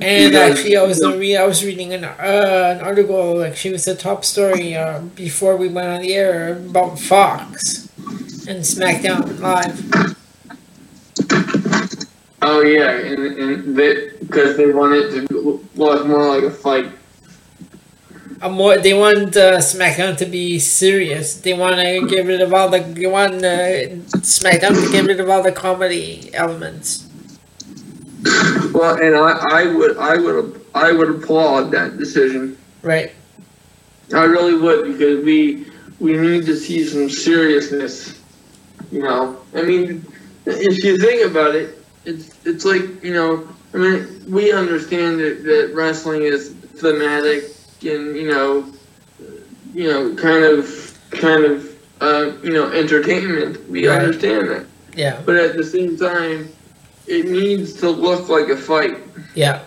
And actually, I was re- I was reading an uh, an article. Like she was the top story uh, before we went on the air about Fox and SmackDown Live. Oh yeah, and and because they want it to look more like a fight. A more, they want uh, SmackDown to be serious. They want to get rid of all the. They want uh, SmackDown to get rid of all the comedy elements. Well, and I, I would I would I would applaud that decision. Right. I really would because we we need to see some seriousness. You know, I mean, if you think about it, it's it's like you know, I mean, we understand that, that wrestling is thematic and you know, you know, kind of kind of uh, you know, entertainment. We Right. understand that, Yeah. but at the same time, it needs to look like a fight. Yeah.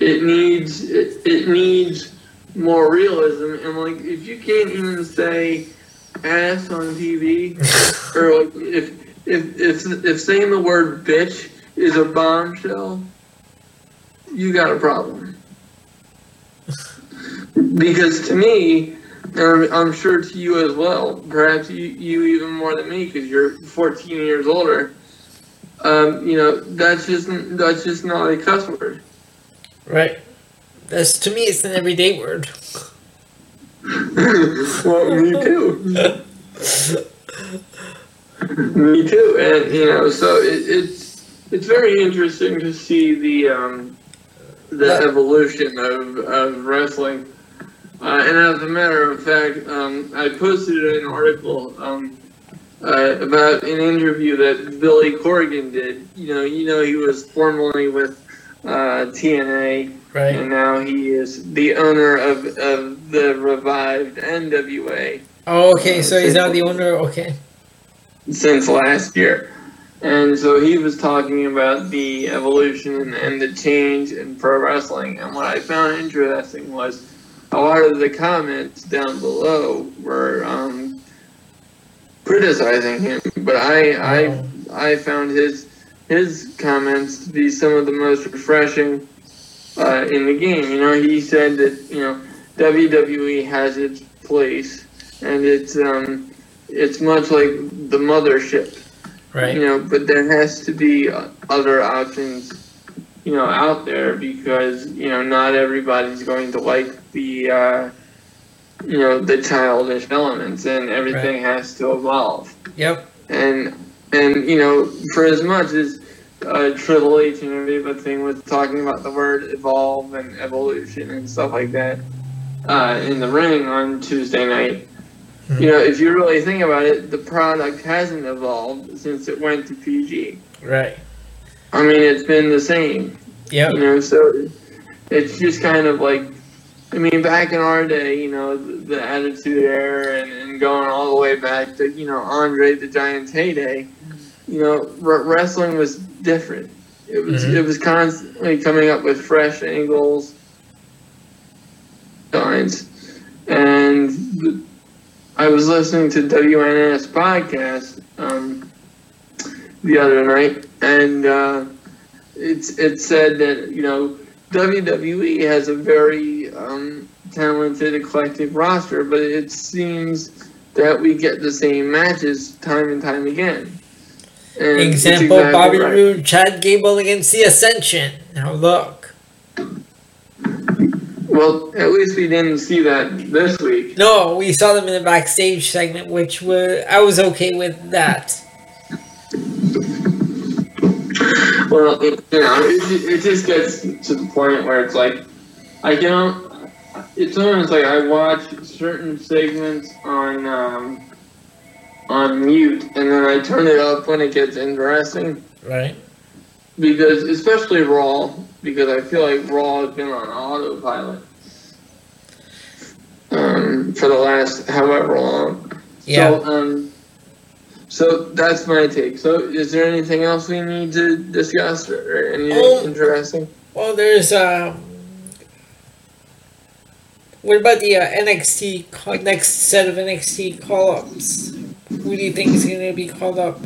It needs it, it needs more realism and like if you can't even say ass on TV [LAUGHS] or like if if if if saying the word bitch is a bombshell, you got a problem. Because to me, and I'm, I'm sure to you as well, perhaps you, you even more than me because you're 14 years older. Um, you know that's just that's just not a cuss word. Right. That's to me, it's an everyday word. [LAUGHS] well, me too. me too, and you know, so it, it's it's very interesting to see the um, the evolution of, of wrestling. Uh, and as a matter of fact, um, I posted an article um, uh, about an interview that Billy Corgan did. You know, you know, he was formerly with uh, TNA, Right. and now he is the owner of, of the revived NWA Oh, okay. So he's not the owner. Okay. since last year. And so he was talking about the evolution and the change in pro wrestling. And what I found interesting was a lot of the comments down below were um, criticizing him, but I I I found his his comments to be some of the most refreshing uh, in the game. You know, he said that you know WWE has its place, and it's um it's much like the mothership. Right. You know, but there has to be other options you know, out there because you know not everybody's going to like the uh, you know the childish elements, and everything has to evolve. Yep. And and you know, for as much as uh, Triple H and everything was talking about the word evolve and evolution and stuff like that uh, in the ring on Tuesday night. You know, if you really think about it, the product hasn't evolved since it went to PG. Right. I mean, it's been the same. Yeah. You know, so it's just kind of like, I mean, back in our day, you know, the, the Attitude Era and, and going all the way back to, you know, Andre the Giant's heyday, you know, r- wrestling was different. It was Mhm. it was constantly coming up with fresh angles, signs, and I was listening to WNS podcast um, the other night, and uh, it's it said that you know WWE has a very um, talented, eclectic roster, but it seems that we get the same matches time and time again. And Example: exactly Bobby right. Roode, Chad Gable against the Ascension. Now look. Well, at least we didn't see that this week. No, we saw them in the backstage segment, which were I was okay with that. Well, it, you know, it, it just gets to the point where it's like, I don't. It's almost like I watch certain segments on um, on mute, and then I turn it up when it gets interesting. Right. Because, especially Raw, because I feel like Raw has been on autopilot um, for the last however long. Yeah. So, um, so that's my take. So, is there anything else we need to discuss or anything Oh. interesting? Well, there's um. What about the uh, NXT call, next set of NXT call ups? Who do you think is going to be called up?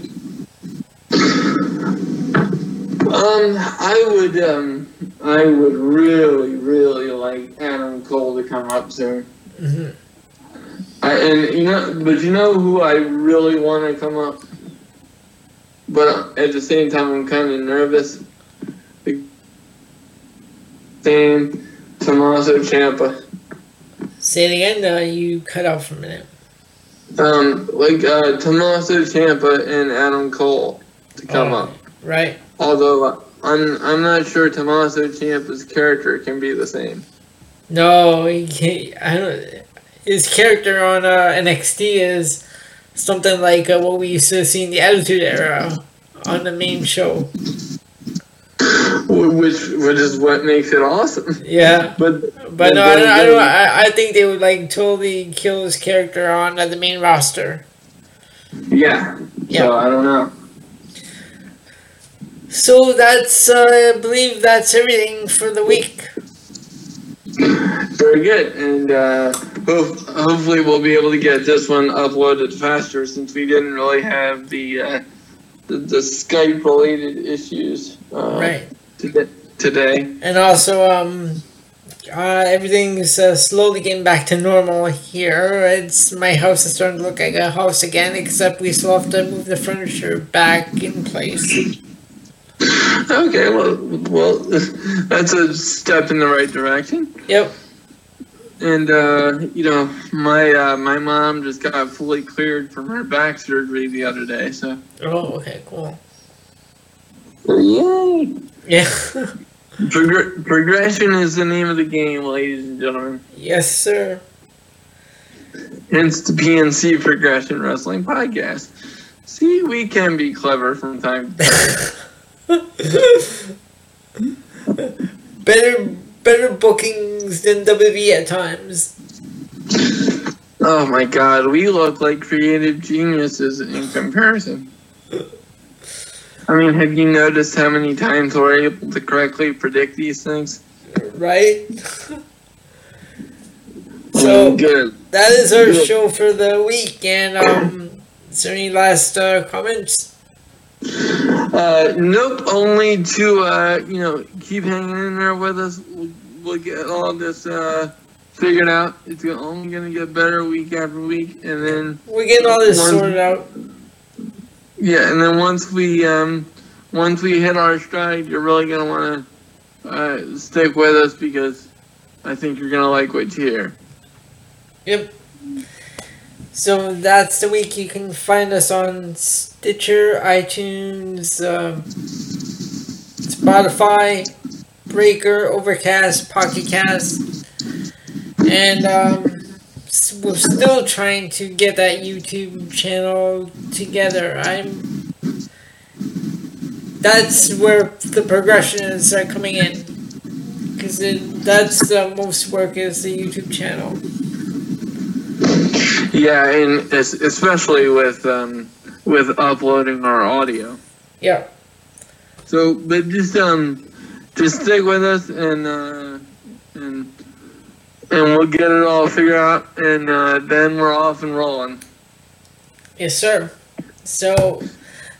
Um, I would, um, I would really, really like Adam Cole to come up soon. Mhm. I, and you know, but you know who I really want to come up. But at the same time, I'm kind of nervous. Same Tommaso Ciampa. Say it again. Uh, you cut off for a minute. Um, like uh, Tommaso Ciampa and Adam Cole to come Oh, up. Right. Although I'm, I'm not sure Tommaso Ciampa's character can be the same. No, he can't, I don't. His character on uh, NXT is something like uh, what we used to see in the Attitude Era on the main show. Which, which is what makes it awesome. Yeah. But, But no, I don't, I, don't, I, I think they would like totally kill his character on uh, the main roster. yeah. Yeah. So I don't know. So that's, uh, I believe that's everything for the week. Very good, and uh, hopefully we'll be able to get this one uploaded faster since we didn't really have the uh, the, the Skype related issues uh, Right. today. today. And also, um, uh, everything's uh, slowly getting back to normal here. It's my house is starting to look like a house again, except we still have to move the furniture back in place. Okay, well, well, [LAUGHS] that's a step in the right direction. Yep. And uh, you know, my uh, my mom just got fully cleared from her back surgery the other day, so Oh, okay, cool. yay! Yeah. Progr- progression is the name of the game, ladies and gentlemen. yes, sir. Hence the PNC Progression Wrestling Podcast. See, we can be clever from time to time. [LAUGHS] better, better bookings than WWE at times. oh my god, we look like creative geniuses in comparison. I mean, have you noticed how many times we're able to correctly predict these things? Right? [LAUGHS] So good. that is our Good. show for the week. And um, is there any last uh, comments? Uh, nope, only to, uh, you know, keep hanging in there with us. We'll, we'll get all this, uh, figured out. It's only gonna get better week after week, and then We're getting all this One- sorted out. Yeah, and then once we um once we hit our stride, you're really gonna want to uh, stick with us because I think you're gonna like what you hear. Yep. So that's the week. You can find us on Stitcher, iTunes, um, Spotify, Breaker, Overcast, Pocket Cast, and um, we're still trying to get that YouTube channel together. I'm. That's where the progression is uh, coming in, because that's the most work is the YouTube channel. Yeah, and especially with um, with uploading our audio. Yeah. So, but just um, just stick with us and uh, and and we'll get it all figured out, and uh, then we're off and rolling. Yes, sir. So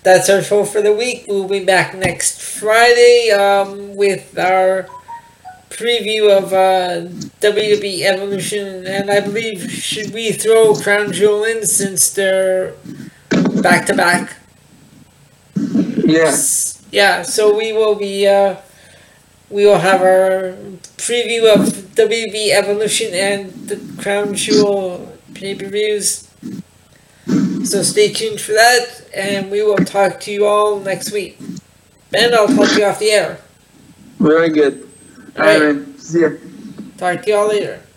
that's our show for the week. We'll be back next Friday um, with our preview of uh, WWE Evolution, and I believe should we throw Crown Jewel in since they're back to back? Yes. Yeah. So we will be. Uh, we will have our preview of WWE Evolution and the Crown Jewel pay per views. So stay tuned for that, and we will talk to you all next week. Ben, I'll talk to you off the air. Very good. All All right. right. See ya. Talk to y'all later. They